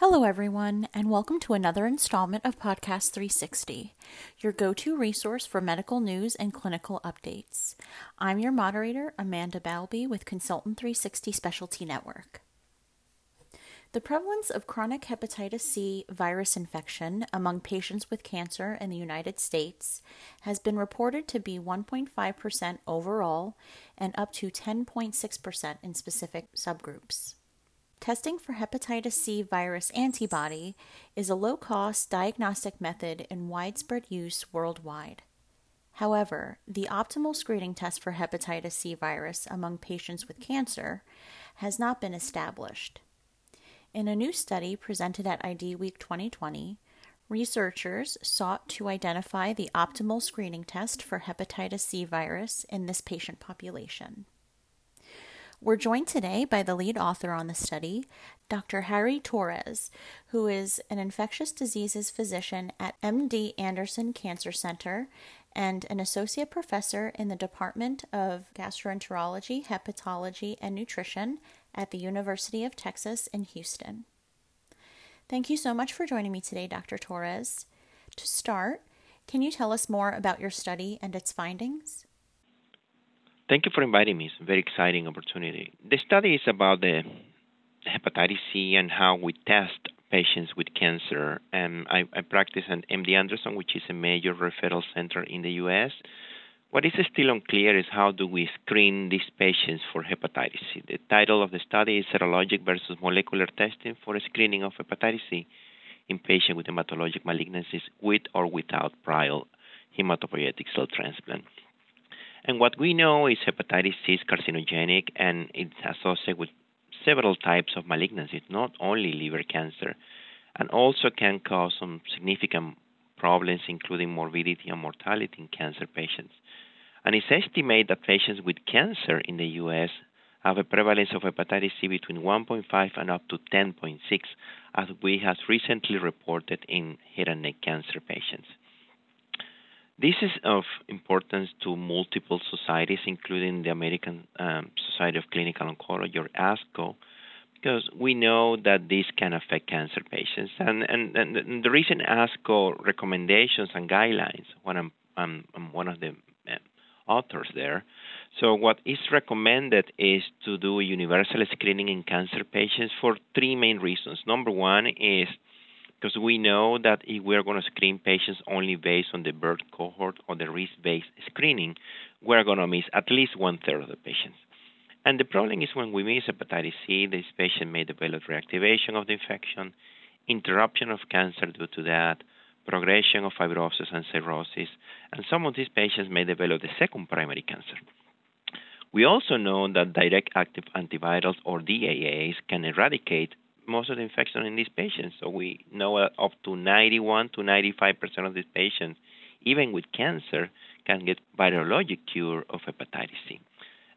Hello, everyone, and welcome to another installment of Podcast 360, your go to resource for medical news and clinical updates. I'm your moderator, Amanda Balby, with Consultant 360 Specialty Network. The prevalence of chronic hepatitis C virus infection among patients with cancer in the United States has been reported to be 1.5% overall and up to 10.6% in specific subgroups. Testing for hepatitis C virus antibody is a low cost diagnostic method in widespread use worldwide. However, the optimal screening test for hepatitis C virus among patients with cancer has not been established. In a new study presented at ID Week 2020, researchers sought to identify the optimal screening test for hepatitis C virus in this patient population. We're joined today by the lead author on the study, Dr. Harrys Torres, who is an infectious diseases physician at MD Anderson Cancer Center and an associate professor in the Department of Gastroenterology, Hepatology, and Nutrition at the University of Texas in Houston. Thank you so much for joining me today, Dr. Torres. To start, can you tell us more about your study and its findings? Thank you for inviting me. It's a very exciting opportunity. The study is about the hepatitis C and how we test patients with cancer. And I, I practice at MD Anderson, which is a major referral center in the U.S. What is still unclear is how do we screen these patients for hepatitis C. The title of the study is Serologic versus Molecular Testing for Screening of Hepatitis C in patients with hematologic malignancies with or without prior hematopoietic cell transplant. And what we know is hepatitis C is carcinogenic and it's associated with several types of malignancies, not only liver cancer, and also can cause some significant problems, including morbidity and mortality in cancer patients. And it's estimated that patients with cancer in the U.S. have a prevalence of hepatitis C between 1.5 and up to 10.6, as we have recently reported in head and neck cancer patients. This is of importance to multiple societies, including the American um, Society of Clinical Oncology or ASCO, because we know that this can affect cancer patients. And, and, and the recent ASCO recommendations and guidelines, when I'm, I'm, I'm one of the uh, authors there. So, what is recommended is to do universal screening in cancer patients for three main reasons. Number one is because we know that if we're going to screen patients only based on the birth cohort or the risk-based screening, we're going to miss at least one third of the patients. And the problem is when we miss hepatitis C, this patient may develop reactivation of the infection, interruption of cancer due to that, progression of fibrosis and cirrhosis, and some of these patients may develop the second primary cancer. We also know that direct active antivirals or DAAs can eradicate most of the infection in these patients. So we know that up to 91 to 95 percent of these patients, even with cancer, can get virologic cure of hepatitis C.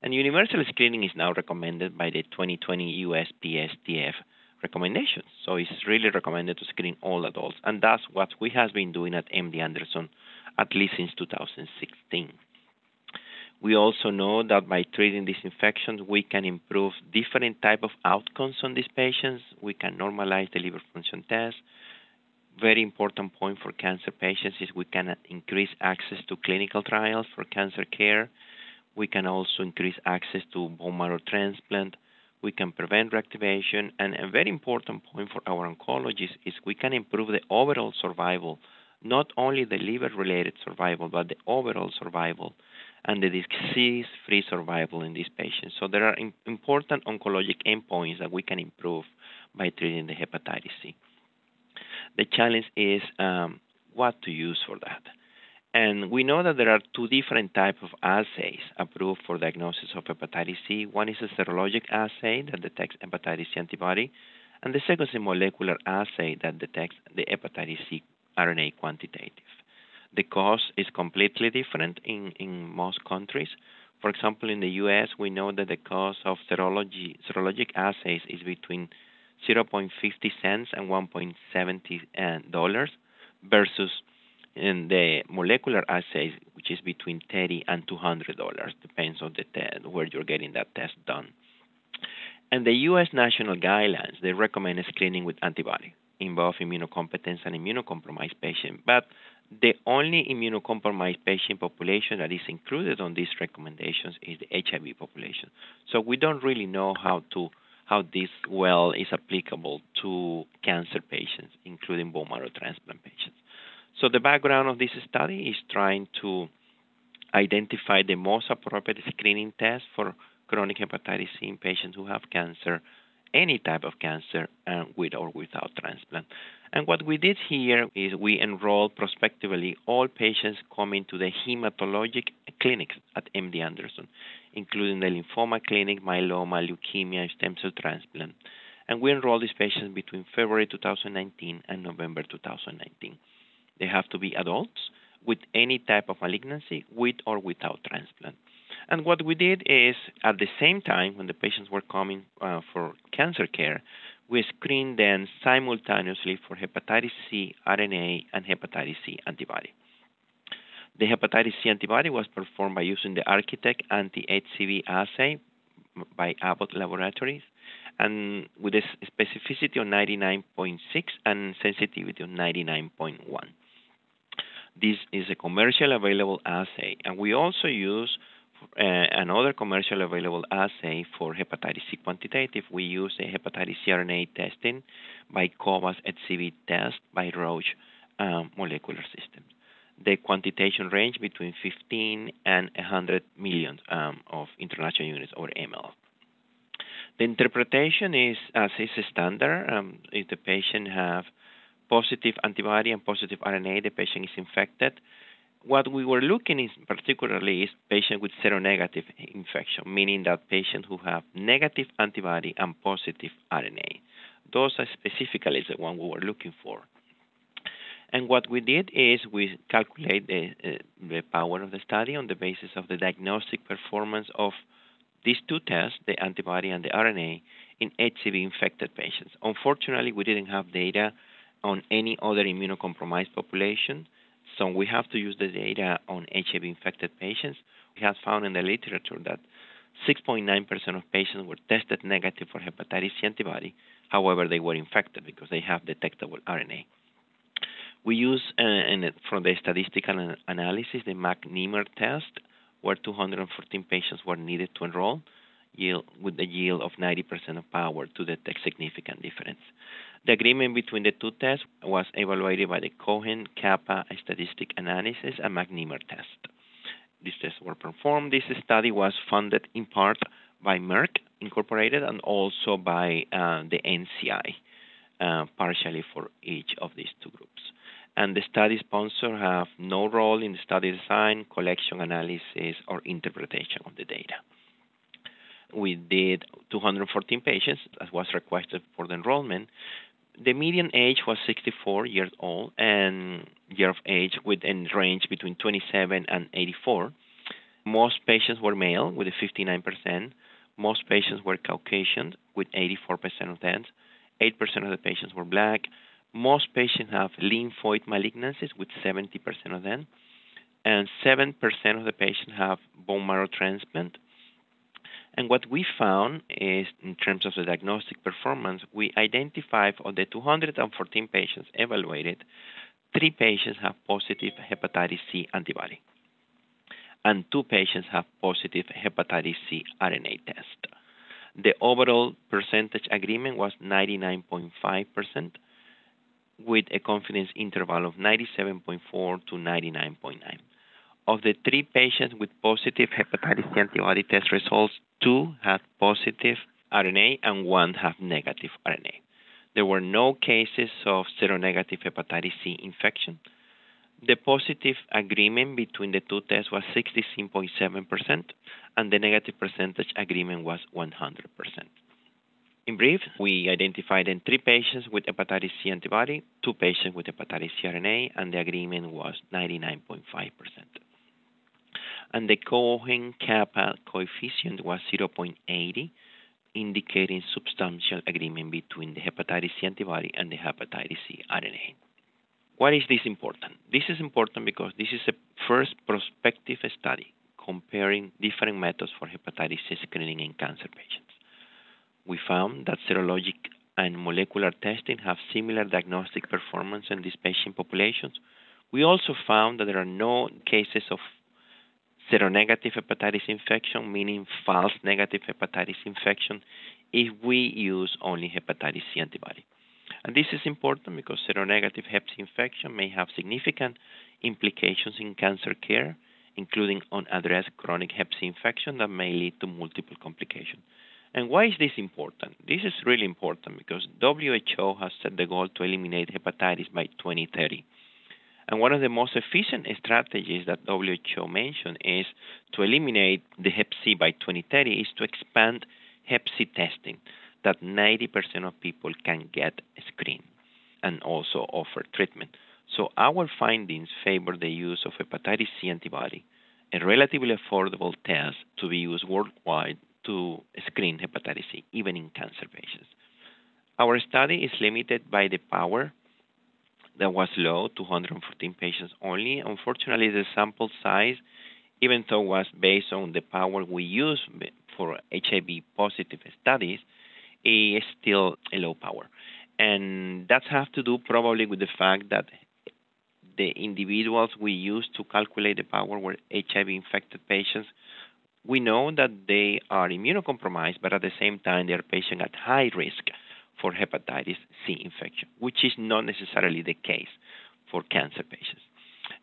And universal screening is now recommended by the 2020 USPSTF recommendations. So it's really recommended to screen all adults, and that's what we have been doing at MD Anderson at least since 2016. We also know that by treating these infections, we can improve different type of outcomes on these patients. We can normalize the liver function test. Very important point for cancer patients is we can increase access to clinical trials for cancer care. We can also increase access to bone marrow transplant. We can prevent reactivation. And a very important point for our oncologists is we can improve the overall survival, not only the liver related survival, but the overall survival and the disease-free survival in these patients. So there are important oncologic endpoints that we can improve by treating the hepatitis C. The challenge is um, what to use for that. And we know that there are two different types of assays approved for diagnosis of hepatitis C. One is a serologic assay that detects hepatitis C antibody, and the second is a molecular assay that detects the hepatitis C RNA quantitative. The cost is completely different in, in most countries. For example, in the U.S., we know that the cost of serology, serologic assays is between 0.50 cents and 1.70 uh, versus in the molecular assays, which is between 30 and 200 dollars, depends on the te- where you're getting that test done. And the U.S. national guidelines, they recommend screening with antibody in both immunocompetence and immunocompromised patients. But the only immunocompromised patient population that is included on these recommendations is the HIV population. So we don't really know how to how this well is applicable to cancer patients, including bone marrow transplant patients. So the background of this study is trying to identify the most appropriate screening test for chronic hepatitis C in patients who have cancer, any type of cancer, uh, with or without transplant. And what we did here is we enrolled prospectively all patients coming to the hematologic clinics at MD Anderson, including the lymphoma clinic, myeloma, leukemia, and stem cell transplant. And we enrolled these patients between February 2019 and November 2019. They have to be adults with any type of malignancy, with or without transplant. And what we did is, at the same time, when the patients were coming uh, for cancer care, we screened them simultaneously for hepatitis C RNA and hepatitis C antibody. The hepatitis C antibody was performed by using the Architect anti-HCV assay by Abbott Laboratories and with a specificity of 99.6 and sensitivity of 99.1. This is a commercial available assay, and we also use another commercial available assay for hepatitis C quantitative. We use a hepatitis C RNA testing by cobas HCV test by Roche um, Molecular Systems. The quantitation range between 15 and 100 million um, of international units or ml. The interpretation is as is standard. Um, if the patient have positive antibody and positive RNA, the patient is infected. What we were looking is particularly is patients with seronegative infection, meaning that patients who have negative antibody and positive RNA. Those are specifically the one we were looking for. And what we did is we calculate the, uh, the power of the study on the basis of the diagnostic performance of these two tests, the antibody and the RNA, in HCV infected patients. Unfortunately, we didn't have data on any other immunocompromised population, so we have to use the data on HIV infected patients. We have found in the literature that 6.9% of patients were tested negative for hepatitis C antibody. However, they were infected because they have detectable RNA. We use uh, in, from the statistical analysis the McNemar test, where 214 patients were needed to enroll, yield, with a yield of 90% of power to detect significant difference. The agreement between the two tests was evaluated by the Cohen Kappa statistic analysis and McNemar test. These tests were performed. This study was funded in part by Merck Incorporated and also by uh, the NCI, uh, partially for each of these two groups. And the study sponsor have no role in the study design, collection analysis, or interpretation of the data. We did 214 patients, as was requested for the enrollment, the median age was 64 years old and year of age with within range between 27 and 84. Most patients were male with 59%. Most patients were Caucasian with 84% of them. 8% of the patients were black. Most patients have lymphoid malignancies with 70% of them. And 7% of the patients have bone marrow transplant and what we found is, in terms of the diagnostic performance, we identified of the 214 patients evaluated, three patients have positive hepatitis C antibody, and two patients have positive hepatitis C RNA test. The overall percentage agreement was 99.5%, with a confidence interval of 97.4 to 99.9. Of the three patients with positive hepatitis C antibody test results, two had positive RNA and one had negative RNA. There were no cases of seronegative hepatitis C infection. The positive agreement between the two tests was 66.7%, and the negative percentage agreement was 100%. In brief, we identified in three patients with hepatitis C antibody, two patients with hepatitis C RNA, and the agreement was 99.5% and the Cohen kappa coefficient was 0.80, indicating substantial agreement between the hepatitis C antibody and the hepatitis C RNA. Why is this important? This is important because this is a first prospective study comparing different methods for hepatitis C screening in cancer patients. we found that serologic and molecular testing have similar diagnostic performance in these patient populations. We also found that there are no cases of seronegative hepatitis infection, meaning false negative hepatitis infection, if we use only hepatitis C antibody. And this is important because seronegative hep C infection may have significant implications in cancer care, including unaddressed chronic hep C infection that may lead to multiple complications. And why is this important? This is really important because WHO has set the goal to eliminate hepatitis by 2030. And one of the most efficient strategies that WHO mentioned is to eliminate the Hep C by 2030 is to expand Hep C testing that 90% of people can get screened and also offer treatment. So our findings favor the use of hepatitis C antibody, a relatively affordable test to be used worldwide to screen hepatitis C, even in cancer patients. Our study is limited by the power that was low, 214 patients only. Unfortunately, the sample size, even though it was based on the power we use for HIV positive studies, is still a low power. And that has to do probably with the fact that the individuals we used to calculate the power were HIV infected patients. We know that they are immunocompromised, but at the same time, they are patients at high risk for hepatitis C infection, which is not necessarily the case for cancer patients.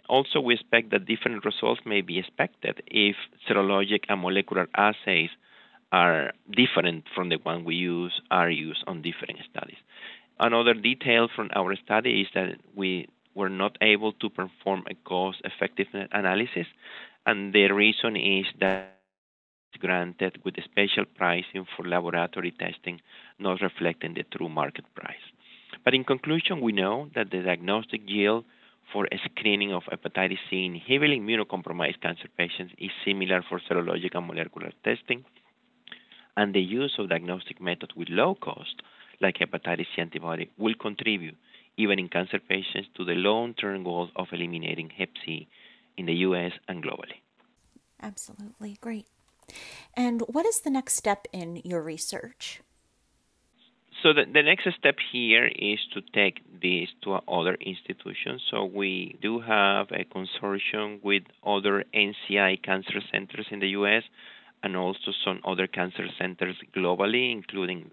Also, we expect that different results may be expected if serologic and molecular assays are different from the one we use are used on different studies. Another detail from our study is that we were not able to perform a cost effectiveness analysis, and the reason is that granted with special pricing for laboratory testing, not reflecting the true market price. But in conclusion, we know that the diagnostic yield for screening of hepatitis C in heavily immunocompromised cancer patients is similar for serologic and molecular testing, and the use of diagnostic methods with low cost, like hepatitis C antibody, will contribute, even in cancer patients, to the long-term goal of eliminating Hep C in the U.S. and globally. Absolutely. Great. And what is the next step in your research? So the, the next step here is to take this to other institutions. So we do have a consortium with other NCI cancer centers in the U.S. and also some other cancer centers globally, including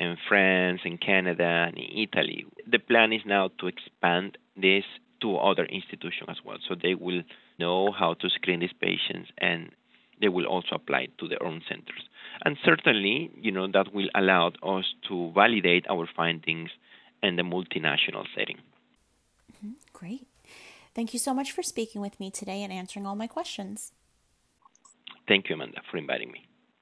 in France, in Canada, and in Italy. The plan is now to expand this to other institutions as well, so they will know how to screen these patients and they will also apply to their own centers. And certainly, you know, that will allow us to validate our findings in the multinational setting. Mm-hmm. Great. Thank you so much for speaking with me today and answering all my questions. Thank you, Amanda, for inviting me.